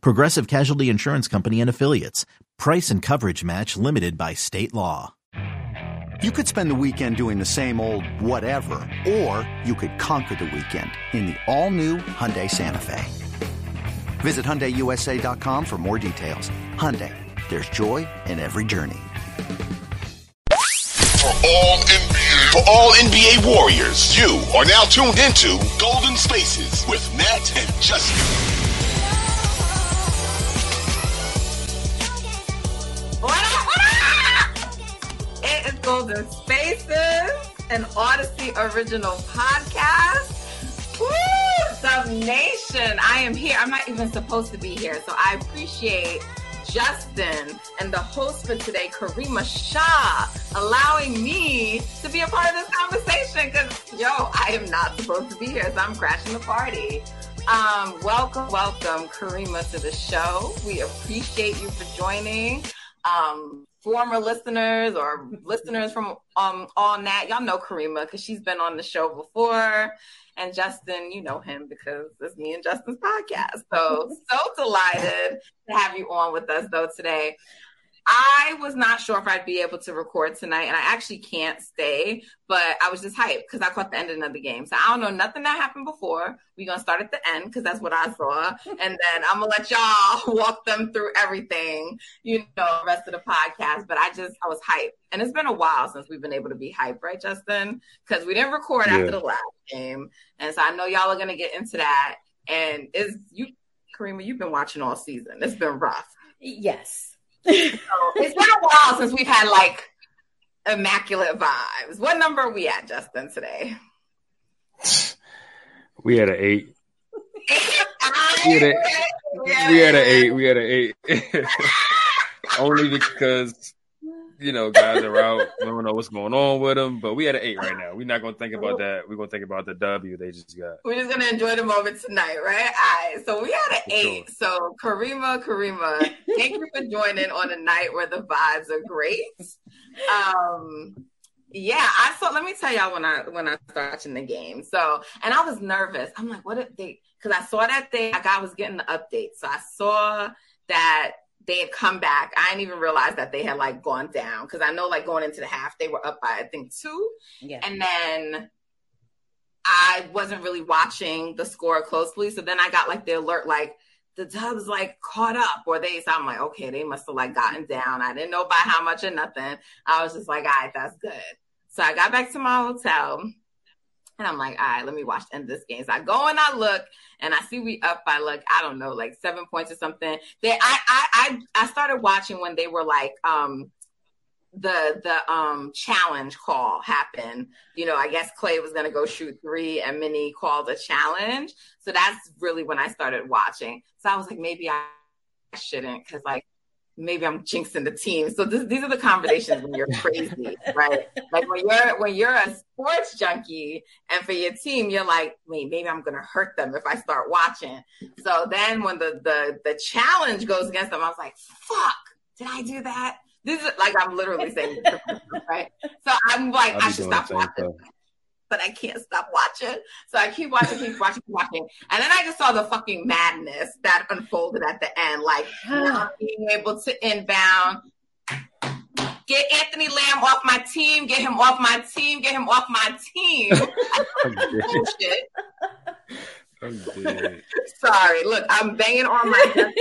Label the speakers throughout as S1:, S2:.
S1: Progressive Casualty Insurance Company and Affiliates. Price and coverage match limited by state law.
S2: You could spend the weekend doing the same old whatever, or you could conquer the weekend in the all-new Hyundai Santa Fe. Visit HyundaiUSA.com for more details. Hyundai, there's joy in every journey.
S3: For all NBA, for all NBA warriors, you are now tuned into Golden Spaces with Nat and Justin.
S4: Golden Spaces, an Odyssey original podcast. Woo! Dub Nation, I am here. I'm not even supposed to be here, so I appreciate Justin and the host for today, Karima Shah, allowing me to be a part of this conversation because, yo, I am not supposed to be here, so I'm crashing the party. Um, welcome, welcome, Karima, to the show. We appreciate you for joining um, former listeners or listeners from um, All Nat, y'all know Karima because she's been on the show before. And Justin, you know him because it's me and Justin's podcast. So, so delighted to have you on with us though today. I was not sure if I'd be able to record tonight, and I actually can't stay, but I was just hyped because I caught the end of another game. So I don't know nothing that happened before. We're gonna start at the end because that's what I saw, and then I'm gonna let y'all walk them through everything, you know, the rest of the podcast. But I just I was hyped, and it's been a while since we've been able to be hyped, right, Justin? Because we didn't record yeah. after the last game, and so I know y'all are gonna get into that. And is you, Karima, you've been watching all season. It's been rough.
S5: Yes
S4: so it's been a while since we've had like immaculate vibes. What number are we at, Justin, today?
S6: We had an eight. we, had a, we had an eight. We had an eight. Only because you know, guys are out. We don't know what's going on with them, but we had an eight right now. We're not gonna think about that. We're gonna think about the W they just got.
S4: We're just gonna enjoy the moment tonight, right? All right. So we had an for eight. Sure. So Karima, Karima, thank you for joining on a night where the vibes are great. Um, yeah, I saw. Let me tell y'all when I when I started watching the game. So, and I was nervous. I'm like, what if they? Because I saw that they, like, I was getting the update. So I saw that they had come back. I didn't even realize that they had like gone down because I know like going into the half they were up by I think two, yeah. and then I wasn't really watching the score closely. So then I got like the alert like the Dubs like caught up, or they. So I'm like, okay, they must have like gotten mm-hmm. down. I didn't know by how much or nothing. I was just like, all right, that's good. So I got back to my hotel. And I'm like, all right, let me watch the end of this game. So I go and I look and I see we up by like, I don't know, like seven points or something. They I I I, I started watching when they were like um the the um challenge call happened. You know, I guess Klay was gonna go shoot three and Minnie called a challenge. So that's really when I started watching. So I was like, maybe I shouldn't because like maybe I'm jinxing the team. So this, these are the conversations when you're crazy, right? Like when you're when you're a sports junkie and for your team, you're like, wait, maybe I'm gonna hurt them if I start watching. So then when the the the challenge goes against them, I was like, fuck, did I do that? This is like I'm literally saying, right? So I'm like, I should stop watching but I can't stop watching. So I keep watching, keep watching, keep watching. And then I just saw the fucking madness that unfolded at the end, like not being able to inbound. Get Anthony Lamb off my team. Get him off my team. Get him off my team. Oh, Sorry, look, I'm banging on my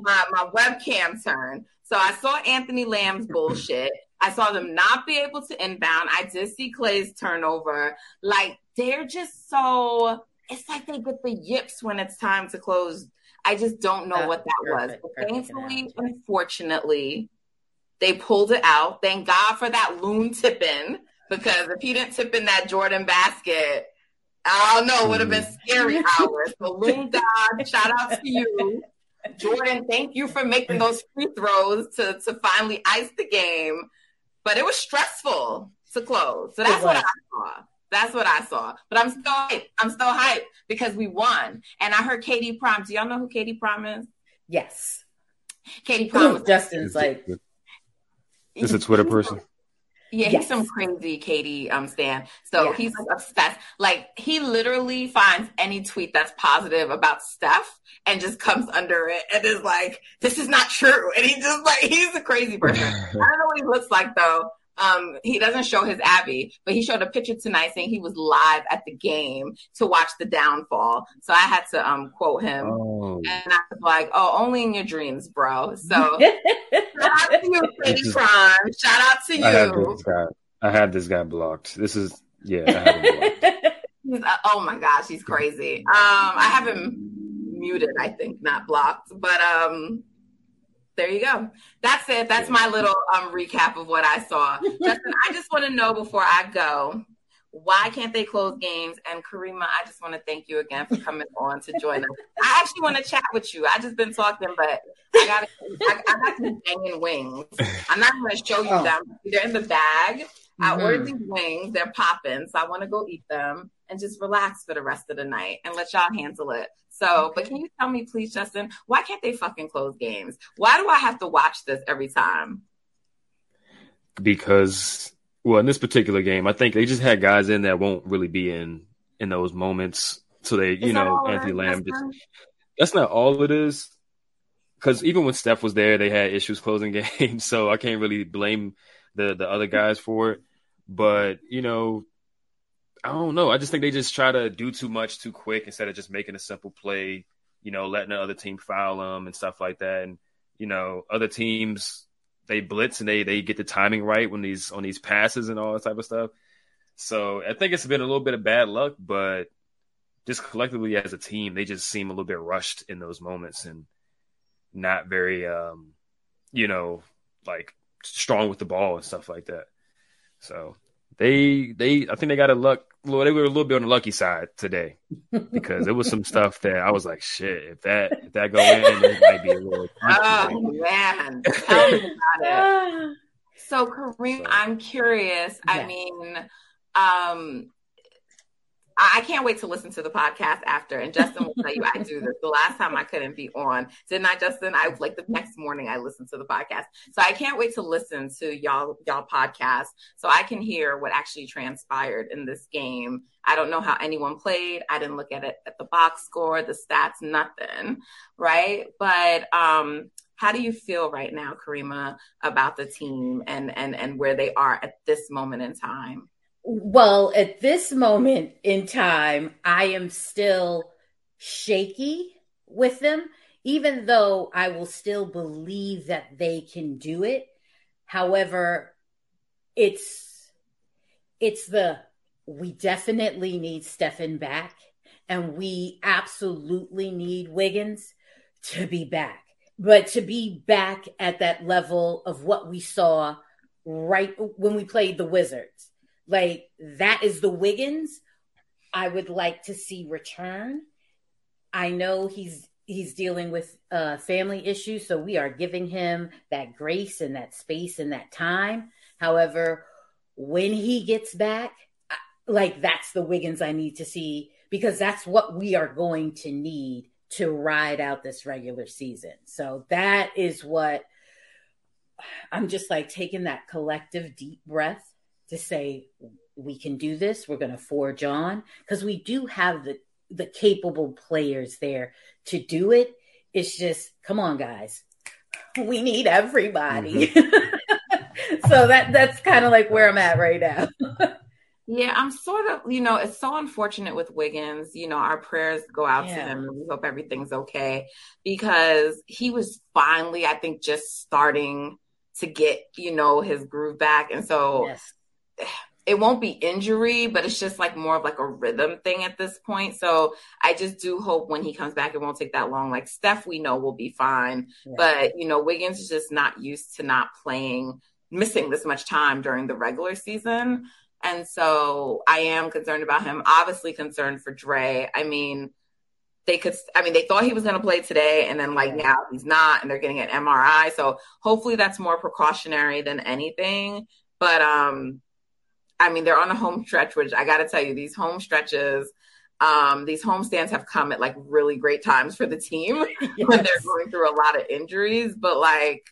S4: my my webcam turn. So I saw Anthony Lamb's bullshit. I saw them not be able to inbound. I did see Klay's turnover. Like they're just so it's like they get the yips when it's time to close. I just don't know That's what that perfect, was. But thankfully, unfortunately, they pulled it out. Thank God for that loon tipping because if he didn't tip in that Jordan basket, I don't know, it would have been hmm. scary hours. So loon God, shout out to you. Jordan, thank you for making those free throws to to finally ice the game. But it was stressful to close. So that's what I saw. That's what I saw. But I'm still hyped. I'm still hyped because we won. And I heard KD Prime. Do y'all know who KD Prime is?
S5: Yes.
S4: KD Prime.
S5: Justin's like.
S6: Is a Twitter person?
S4: Yeah, yes. he's some crazy KD um stan. So yes. he's like obsessed. Like he literally finds any tweet that's positive about Steph and just comes under it and is like, "This is not true." And he just like he's a crazy person. I don't know what he looks like though. Um, he doesn't show his Abby, but he showed a picture tonight saying he was live at the game to watch the downfall. So I had to um quote him, oh. and I was like, "Oh, only in your dreams, bro." So shout out to you, KD Prime. Shout out to you. I
S6: had this guy, I had this guy blocked. This is yeah.
S4: uh, oh my gosh, he's crazy. Um, I have him muted, I think, not blocked, but um there you go. That's it. That's my little um, recap of what I saw. Justin, I just want to know before I go, why can't they close games? And Karima, I just want to thank you again for coming on to join us. I actually want to chat with you. I just been talking, but I got I, I got some banging wings. I'm not going to show you oh. them. They're in the bag. Mm-hmm. I ordered these wings. They're popping, so I want to go eat them and just relax for the rest of the night and let y'all handle it. So, but can you tell me, please, Justin, why can't they fucking close games? Why do I have to watch this every time?
S6: Because, well, in this particular game, I think they just had guys in that won't really be in in those moments. So they, you know, Anthony Lamb. Just, that's not all it is. Because even when Steph was there, they had issues closing games. So I can't really blame the the other guys for it. But you know, I don't know. I just think they just try to do too much too quick instead of just making a simple play, you know, letting the other team foul them and stuff like that. And, you know, other teams, they blitz and they, they get the timing right when these, on these passes and all that type of stuff. So I think it's been a little bit of bad luck, but just collectively as a team, they just seem a little bit rushed in those moments and not very, um, you know, like strong with the ball and stuff like that. So they they I think they got a luck. Well, they were a little bit on the lucky side today because it was some stuff that I was like, shit. If that if that go in, it might be a little.
S4: Oh man, tell me about it. So Kareem, so, I'm curious. Yeah. I mean, um, I can't wait to listen to the podcast after. And Justin will tell you I do this. The last time I couldn't be on, didn't I, Justin? I like the next morning I listened to the podcast. So I can't wait to listen to y'all y'all podcast so I can hear what actually transpired in this game. I don't know how anyone played. I didn't look at it at the box score, the stats, nothing. Right. But um how do you feel right now, Karima, about the team and and and where they are at this moment in time?
S5: Well, at this moment in time, I am still shaky with them, even though I will still believe that they can do it. However, it's it's the we definitely need Stephen back, and we absolutely need Wiggins to be back. But to be back at that level of what we saw right when we played the Wizards like that is the Wiggins I would like to see return. I know he's he's dealing with uh, family issues, so we are giving him that grace and that space and that time. However, when he gets back, like that's the Wiggins I need to see because that's what we are going to need to ride out this regular season. So that is what I'm just like taking that collective deep breath to say we can do this. We're going to forge on. Because we do have the the capable players there to do it. It's just come on guys. We need everybody. Mm-hmm. so that that's kind of like where i'm at right now.
S4: Yeah i'm sort of you know it's so unfortunate with wiggins. You know our prayers go out yeah. to him. We hope everything's okay. Because he was finally i think just starting to get you know his groove back. And so yes it won't be injury, but it's just like more of like a rhythm thing at this point. So I just do hope when he comes back, it won't take that long. Like Steph, we know will be fine, yeah. but you know, Wiggins is just not used to not playing, missing this much time during the regular season. And so I am concerned about him, obviously concerned for Dre. I mean, they could i mean they thought he was going to play today and then like now he's not and they're getting an mri so hopefully that's more precautionary than anything but um i mean they're on a home stretch which i gotta tell you these home stretches um these home stands have come at like really great times for the team yes. when they're going through a lot of injuries but like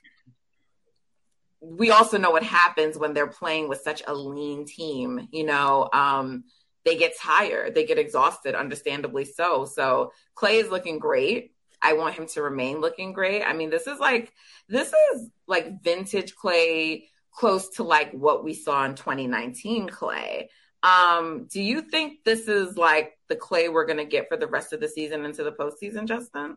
S4: we also know what happens when they're playing with such a lean team you know um they get tired, they get exhausted, understandably so. So Klay is looking great. I want him to remain looking great. I mean, this is like this is like vintage Klay, close to like what we saw in 2019 Klay. Um, do you think this is like the Klay we're gonna get for the rest of the season into the postseason, Justin?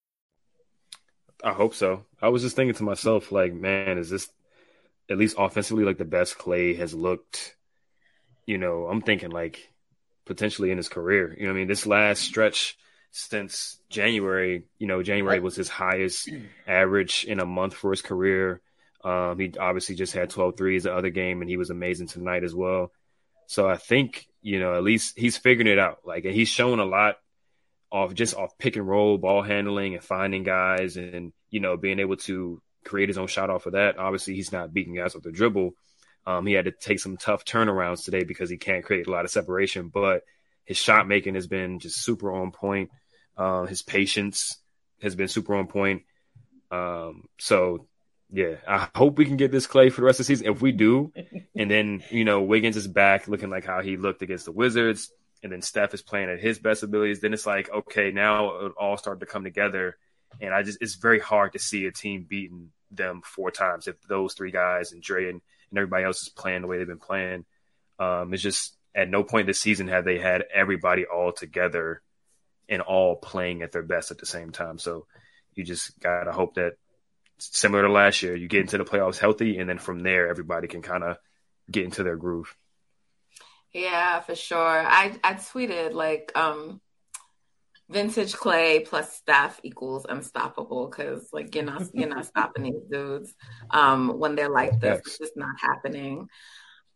S6: I hope so. I was just thinking to myself, like, man, is this at least offensively like the best Klay has looked? You know, I'm thinking like potentially in his career. You know, I mean, this last stretch since January, you know, January was his highest average in a month for his career. Um, he obviously just had 12 threes the other game, and he was amazing tonight as well. So I think, you know, at least he's figuring it out. Like, and he's shown a lot off just off pick and roll, ball handling, and finding guys, and you know being able to create his own shot off of that. Obviously, he's not beating guys with the dribble. Um, he had to take some tough turnarounds today because he can't create a lot of separation. But his shot making has been just super on point. Uh, his patience has been super on point. Um, so yeah, I hope we can get this Klay for the rest of the season. If we do, and then you know Wiggins is back looking like how he looked against the Wizards and then Steph is playing at his best abilities, then it's like, okay, now it all start to come together. And I just, it's very hard to see a team beating them four times if those three guys and Dre and, and everybody else is playing the way they've been playing. Um, it's just at no point this season have they had everybody all together and all playing at their best at the same time. So you just got to hope that similar to last year, you get into the playoffs healthy, and then from there, everybody can kind of get into their groove.
S4: Yeah, for sure. I I tweeted like um vintage Klay plus Steph equals unstoppable because like you're not you're not stopping these dudes um when they're like this. It's just not happening.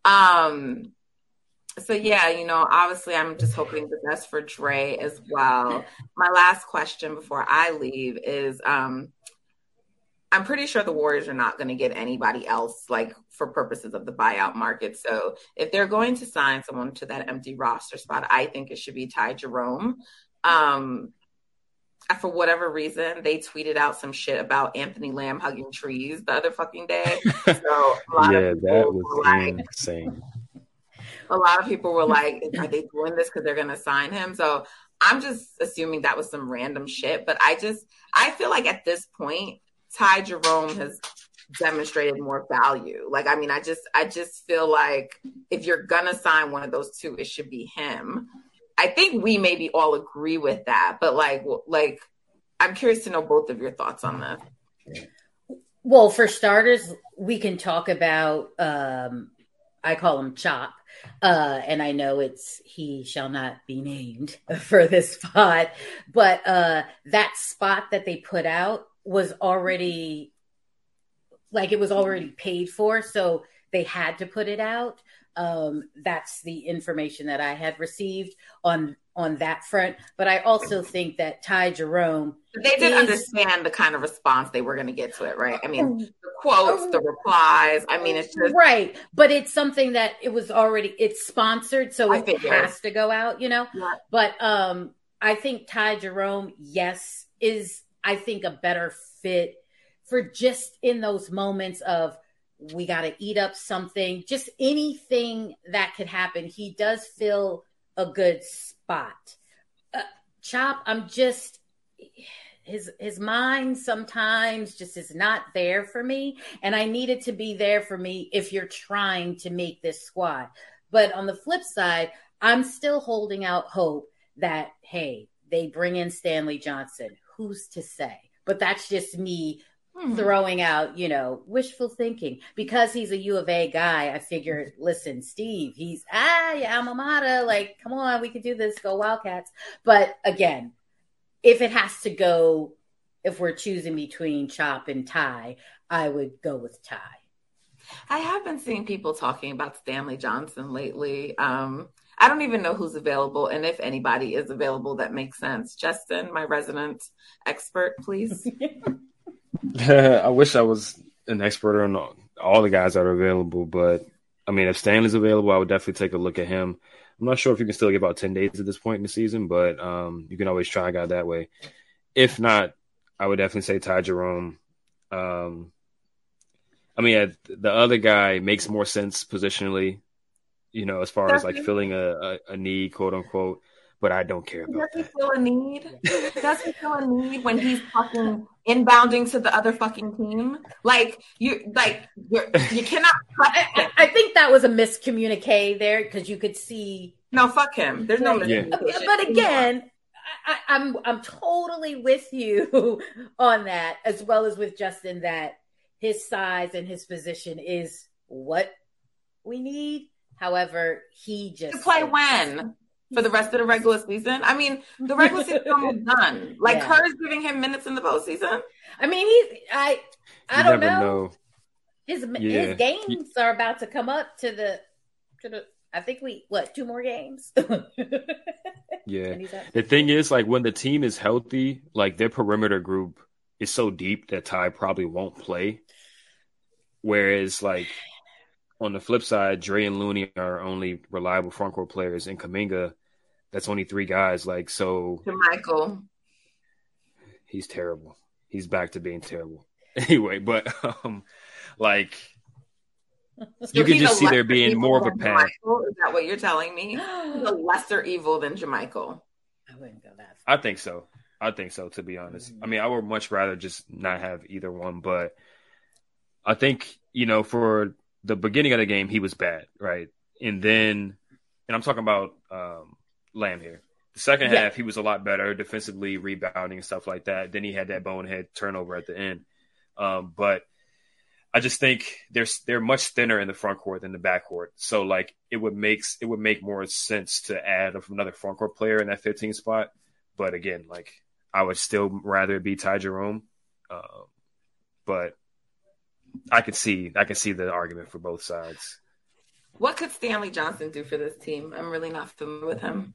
S4: Um so yeah, you know, obviously I'm just hoping the best for Dre as well. My last question before I leave is um I'm pretty sure the Warriors are not going to get anybody else like for purposes of the buyout market. So if they're going to sign someone to that empty roster spot, I think it should be Ty Jerome. Um, for whatever reason, they tweeted out some shit about Anthony Lamb hugging trees the other fucking day. So a lot
S6: yeah, that was like, insane.
S4: A lot of people were like, "Are they doing this because they're going to sign him?" So I'm just assuming that was some random shit. But I just, I feel like at this point, Ty Jerome has demonstrated more value. Like, I mean, I just, I just feel like if you're gonna sign one of those two, it should be him. I think we maybe all agree with that, but like, like, I'm curious to know both of your thoughts on that.
S5: Well, for starters, we can talk about. um I call him Chop, uh, and I know it's he shall not be named for this spot, but uh, that spot that they put out was already like it was already paid for, so they had to put it out. Um, that's the information that I had received on on that front. But I also think that Ty Jerome
S4: they did is, understand the kind of response they were going to get to it, right? I mean, the quotes, the replies. I mean, it's just
S5: right. But it's something that it was already it's sponsored, so I it has to go out, you know. Yeah. But um, I think Ty Jerome, yes, is I think, a better fit for just in those moments of we got to eat up something, just anything that could happen. He does fill a good spot. Uh, Chop, I'm just his his mind sometimes just is not there for me, and I need it to be there for me if you're trying to make this squad. But on the flip side, I'm still holding out hope that hey, they bring in Stanley Johnson. Who's to say? But that's just me hmm. throwing out, you know, wishful thinking. Because he's a U of A guy, I figure, listen, Steve, he's ah, yeah, alma mater. Like, come on, we can do this. Go Wildcats. But again, if it has to go, if we're choosing between Chop and Ty, I would go with Ty.
S4: I have been seeing people talking about Stanley Johnson lately. Um, I don't even know who's available, and if anybody is available that makes sense. Justin, my resident expert, please.
S6: I wish I was an expert on all the guys that are available, but I mean, if Stanley's available, I would definitely take a look at him. I'm not sure if you can still give out 10 days at this point in the season, but um, you can always try a guy that way. If not, I would definitely say Ty Jerome. Um, I mean, the other guy makes more sense positionally, you know, as far as like filling a, a, a need, quote unquote. But I don't care about
S4: Does he feel a need? Does he feel a need when he's fucking inbounding to the other fucking team? Like you, like you're, you cannot.
S5: I, I think that was a miscommunique there because you could see.
S4: No, fuck him. There's no
S5: miscommunication. Yeah. But again, I, I'm I'm totally with you on that, as well as with Justin that his size and his position is what we need. However, he just
S4: to play when for the rest of the regular season. I mean, the regular season is almost done. Like yeah. Kerr's giving him minutes in the postseason.
S5: I mean, he's I I you don't know. know. His yeah. his games are about to come up to the to the. I think we what two more games.
S6: yeah. The thing is, like when the team is healthy, like their perimeter group is so deep that Ty probably won't play. Whereas like on the flip side, Dre and Looney are only reliable front court players, and Kuminga, that's only three guys. Like so,
S4: Michael,
S6: he's terrible. He's back to being terrible. Anyway, but um, like so you can just see there being more of a path.
S4: Is that what you're telling me? He's a lesser evil than JaMychal.
S5: I wouldn't go that.
S6: Far. I think so. I think so. To be honest, mm-hmm. I mean, I would much rather just not have either one, but I think you know for the beginning of the game, he was bad, right? And then, and I'm talking about um, Lamb here. The second yeah. half, he was a lot better defensively, rebounding and stuff like that. Then he had that bonehead turnover at the end. Um, but I just think they're they're much thinner in the front court than the back court. So like it would makes it would make more sense to add another front court player in that 15 spot. But again, like I would still rather it be Ty Jerome. Uh, but I could see I could see the argument for both sides.
S4: What could Stanley Johnson do for this team? I'm really not familiar with him.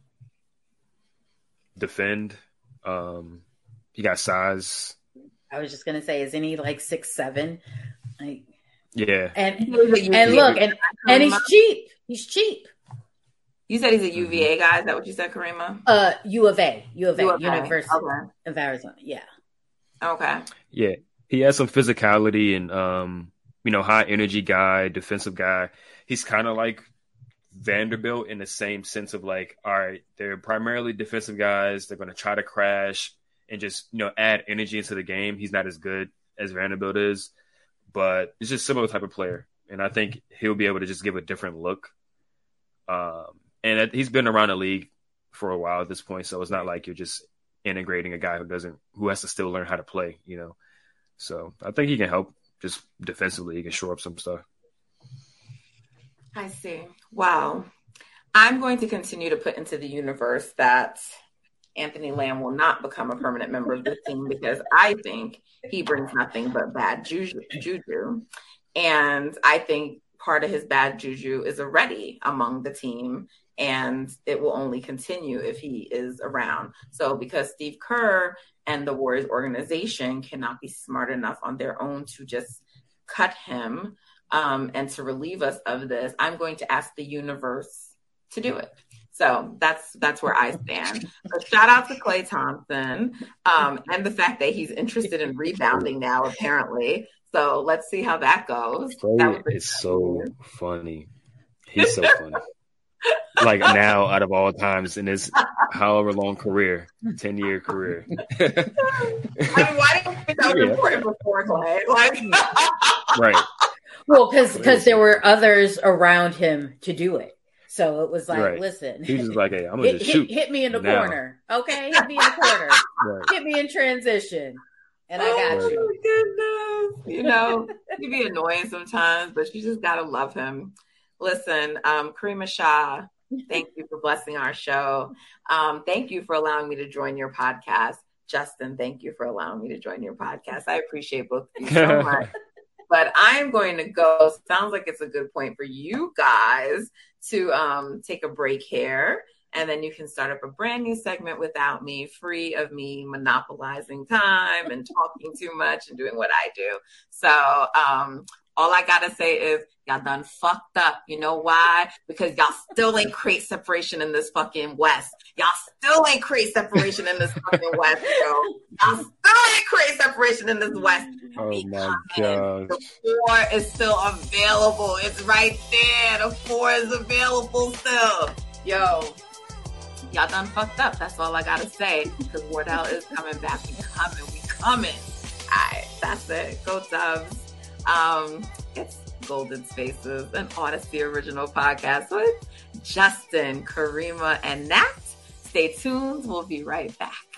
S6: Defend. Um, he got size.
S5: I was just gonna say, isn't he like six seven? Like,
S6: yeah.
S5: And and look, and and he's cheap. He's cheap.
S4: You said he's a UVA guy. Is that what you said, Karima?
S5: Uh, U of A, U of A, U of A. University okay. of Arizona. Yeah.
S4: Okay.
S6: Yeah he has some physicality and um, you know, high energy guy, defensive guy. He's kind of like Vanderbilt in the same sense of like, all right, they're primarily defensive guys. They're going to try to crash and just you know add energy into the game. He's not as good as Vanderbilt is, but it's just similar type of player, and I think he'll be able to just give a different look. Um, and he's been around the league for a while at this point, so it's not like you're just integrating a guy who doesn't who has to still learn how to play. You know, so I think he can help just defensively. He can shore up some stuff.
S4: I see. Wow. I'm going to continue to put into the universe that Anthony Lamb will not become a permanent member of the team because I think he brings nothing but bad juju. juju. And I think part of his bad juju is already among the team and it will only continue if he is around. So because Steve Kerr and the Warriors organization cannot be smart enough on their own to just cut him um, and to relieve us of this, I'm going to ask the universe to do it. So that's that's where I stand. So shout out to Klay Thompson um, and the fact that he's interested in rebounding now, apparently. So let's see how that goes.
S6: That is so funny. He's so funny like now out of all times in his however long career, ten year career. I mean,
S4: why didn't you think that was yeah. important before Klay? Like,
S6: right.
S5: Well, because because there were others around him to do it. So it was like, right. listen,
S6: he's just like, hey, I'm gonna
S5: hit,
S6: shoot.
S5: Hit, hit me in the now. corner, okay? Hit me in the corner. right. Hit me in transition, and I got
S4: oh,
S5: you.
S4: Goodness. You know, he'd be annoying sometimes, but you just gotta love him. Listen, um, Karima Shah, thank you for blessing our show. Um, thank you for allowing me to join your podcast. Justin, thank you for allowing me to join your podcast. I appreciate both of you so much. but I'm going to go. Sounds like it's a good point for you guys to um, take a break here. And then you can start up a brand new segment without me, free of me monopolizing time and talking too much and doing what I do. So, um, all I gotta say is y'all done fucked up. You know why? Because y'all still ain't create separation in this fucking West. Y'all still ain't create separation in this fucking West, yo. Y'all still ain't create separation in this West.
S6: Oh my god.
S4: The four is still available. It's right there. The four is available still. Yo, y'all done fucked up. That's all I gotta say. Because Wardell is coming back. We coming. We coming. All right, that's it. Go Dubs. Um, it's Golden Spaces, an Odyssey original podcast with Justin, Karima, and Nat. Stay tuned. We'll be right back.